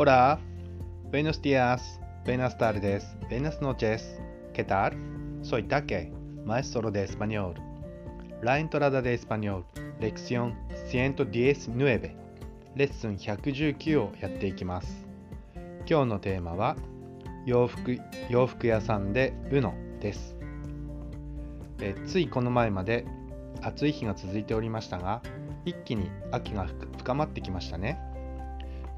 Hola, buenos días, buenas tardes, buenas noches. ¿Qué tal? Soy Take, maestro de español. La entrada de español, lección 119、レッスン119をやっていきます。今日のテーマは、洋服洋服屋さんで UNO です。えついこの前まで暑い日が続いておりましたが、一気に秋が深まってきましたね。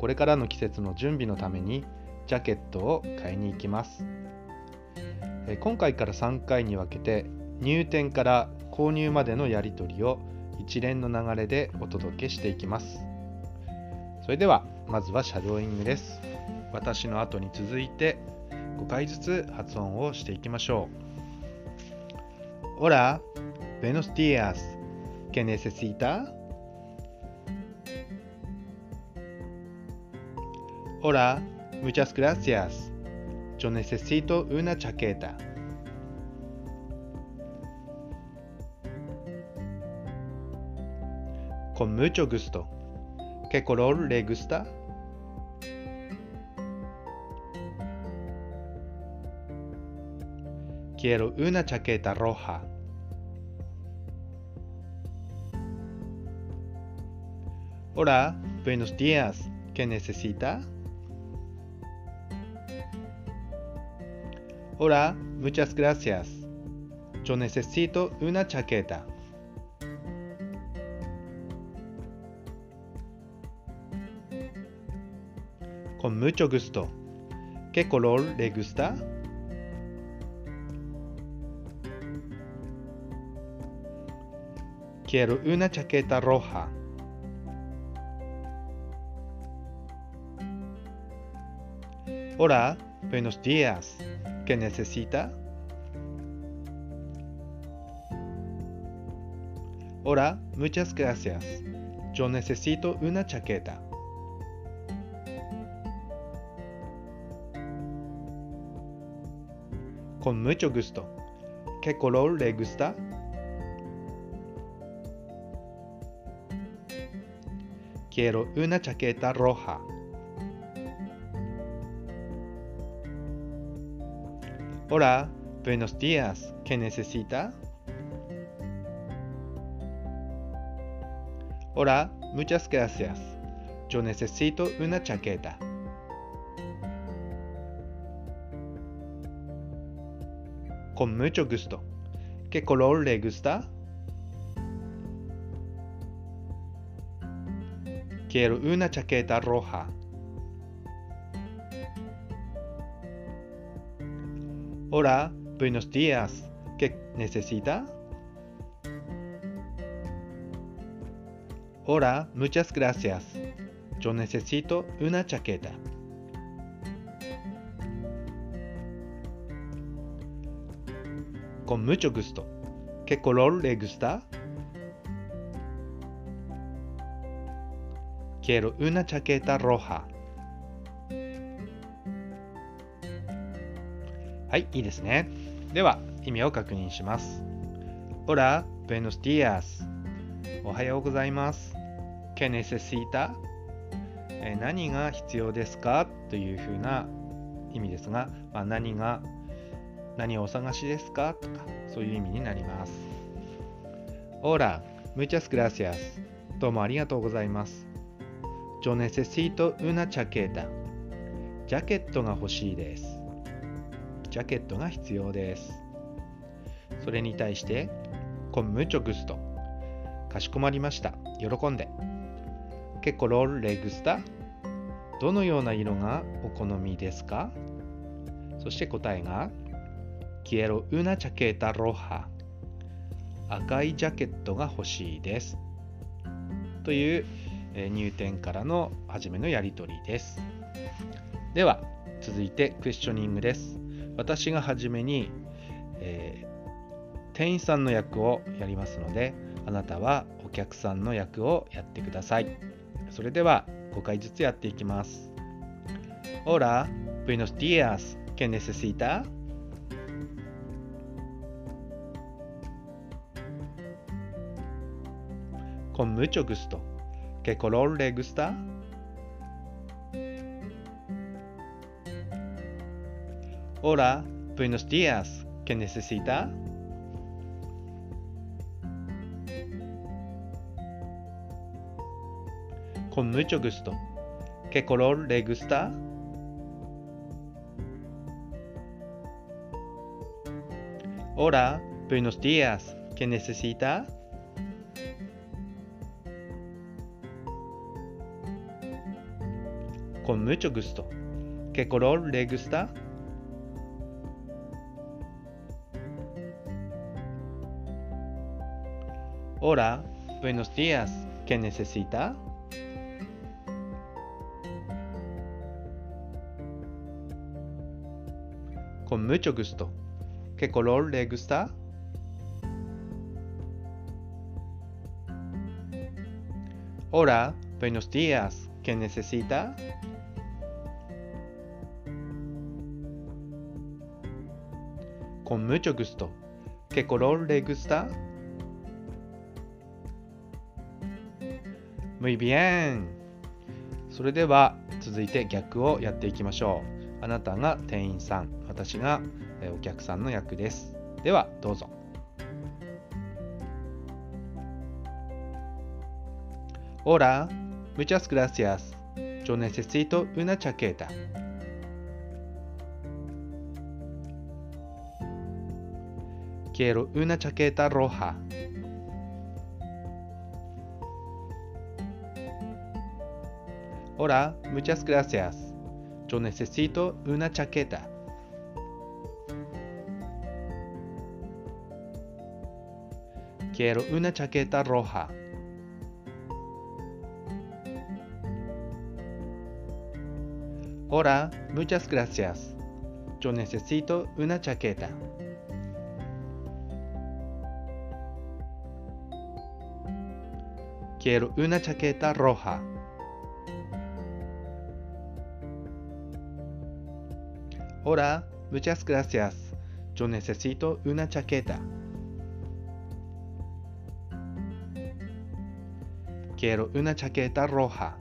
これからの季節の準備のためにジャケットを買いに行きます。今回から3回に分けて入店から購入までのやり取りを一連の流れでお届けしていきます。それではまずはシャドーイングです。私の後に続いて5回ずつ発音をしていきましょう。Hola, buenos días. ¿Qué necesita? Hola, muchas gracias. Yo necesito una chaqueta. Con mucho gusto. ¿Qué color le gusta? Quiero una chaqueta roja. Hola, buenos días. ¿Qué necesita? Hola, muchas gracias. Yo necesito una chaqueta. Con mucho gusto. ¿Qué color le gusta? Quiero una chaqueta roja. Hola, buenos días. ¿Qué necesita? Hola, muchas gracias. Yo necesito una chaqueta. Con mucho gusto. ¿Qué color le gusta? Quiero una chaqueta roja. Hola, buenos días. ¿Qué necesita? Hola, muchas gracias. Yo necesito una chaqueta. Con mucho gusto. ¿Qué color le gusta? Quiero una chaqueta roja. Hola, buenos días. ¿Qué necesita? Hola, muchas gracias. Yo necesito una chaqueta. Con mucho gusto. ¿Qué color le gusta? Quiero una chaqueta roja. はい、いいですね。では、意味を確認します。Hola, buenos días. おはようございます。¿Qué necesita? え何が必要ですか？というふうな意味ですが、まあ、何が、何をお探しですか？とか、そういう意味になります。Hola, muchas gracias. どうもありがとうございます。Yo necesito una chaqueta. ジャケットが欲しいです。ジャケットが必要です。それに対して、con mucho gusto。かしこまりました。喜んで。¿Qué color le gusta? どのような色がお好みですか？そして答えが、Quiero una chaqueta roja。赤いジャケットが欲しいです。というえ入店からの初めのやり取りです。では、続いてクエスチョニングです。私が初めに、えー店員さんの役をやりますので、あなたはお客さんの役をやってください。それでは5回ずつやっていきます。Hola, buenos días. ¿Qué necesita? Con mucho gusto. ¿Qué color le gusta? Hola, buenos días. ¿Qué necesita? Con mucho gusto. ¿Qué color le gusta? Hola, buenos días. ¿Qué necesita? Con mucho gusto. ¿Qué color le gusta? Hola, buenos días. ¿Qué necesita? Con mucho gusto. ¿Qué color le gusta? Hola, buenos días. ¿Qué necesita? Con mucho gusto. ¿Qué color le gusta? Muy bien. それでは続いて逆をやっていきましょう。あなたが店員さん、私がお客さんの役です。ではどうぞ。Hola, muchas gracias. Yo necesito una chaqueta. Quiero una chaqueta roja. Hola, muchas gracias. Yo necesito una chaqueta. Quiero una chaqueta roja. Hola, muchas gracias. Yo necesito una chaqueta. Quiero una chaqueta roja. Hola, muchas gracias. Yo necesito una chaqueta. Quiero una chaqueta roja.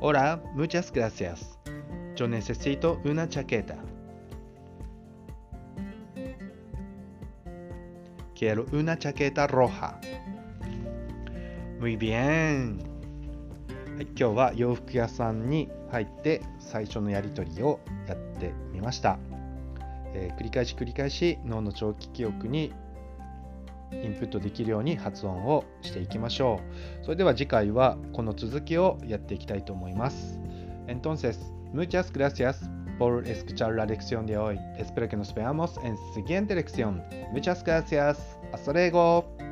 Hola, muchas gracias. Yo necesito una chaqueta. Quiero una chaqueta roja. Muy bien. はい、今日は洋服屋さんに入って最初のやり取りをやってみました、えー、繰り返し繰り返し脳の長期記憶にインプットできるように発音をしていきましょう。それでは次回はこの続きをやっていきたいと思います。Entonces, muchas gracias por escuchar la lección de hoy. Espero que nos veamos en siguiente lección. Muchas gracias. Hasta luego.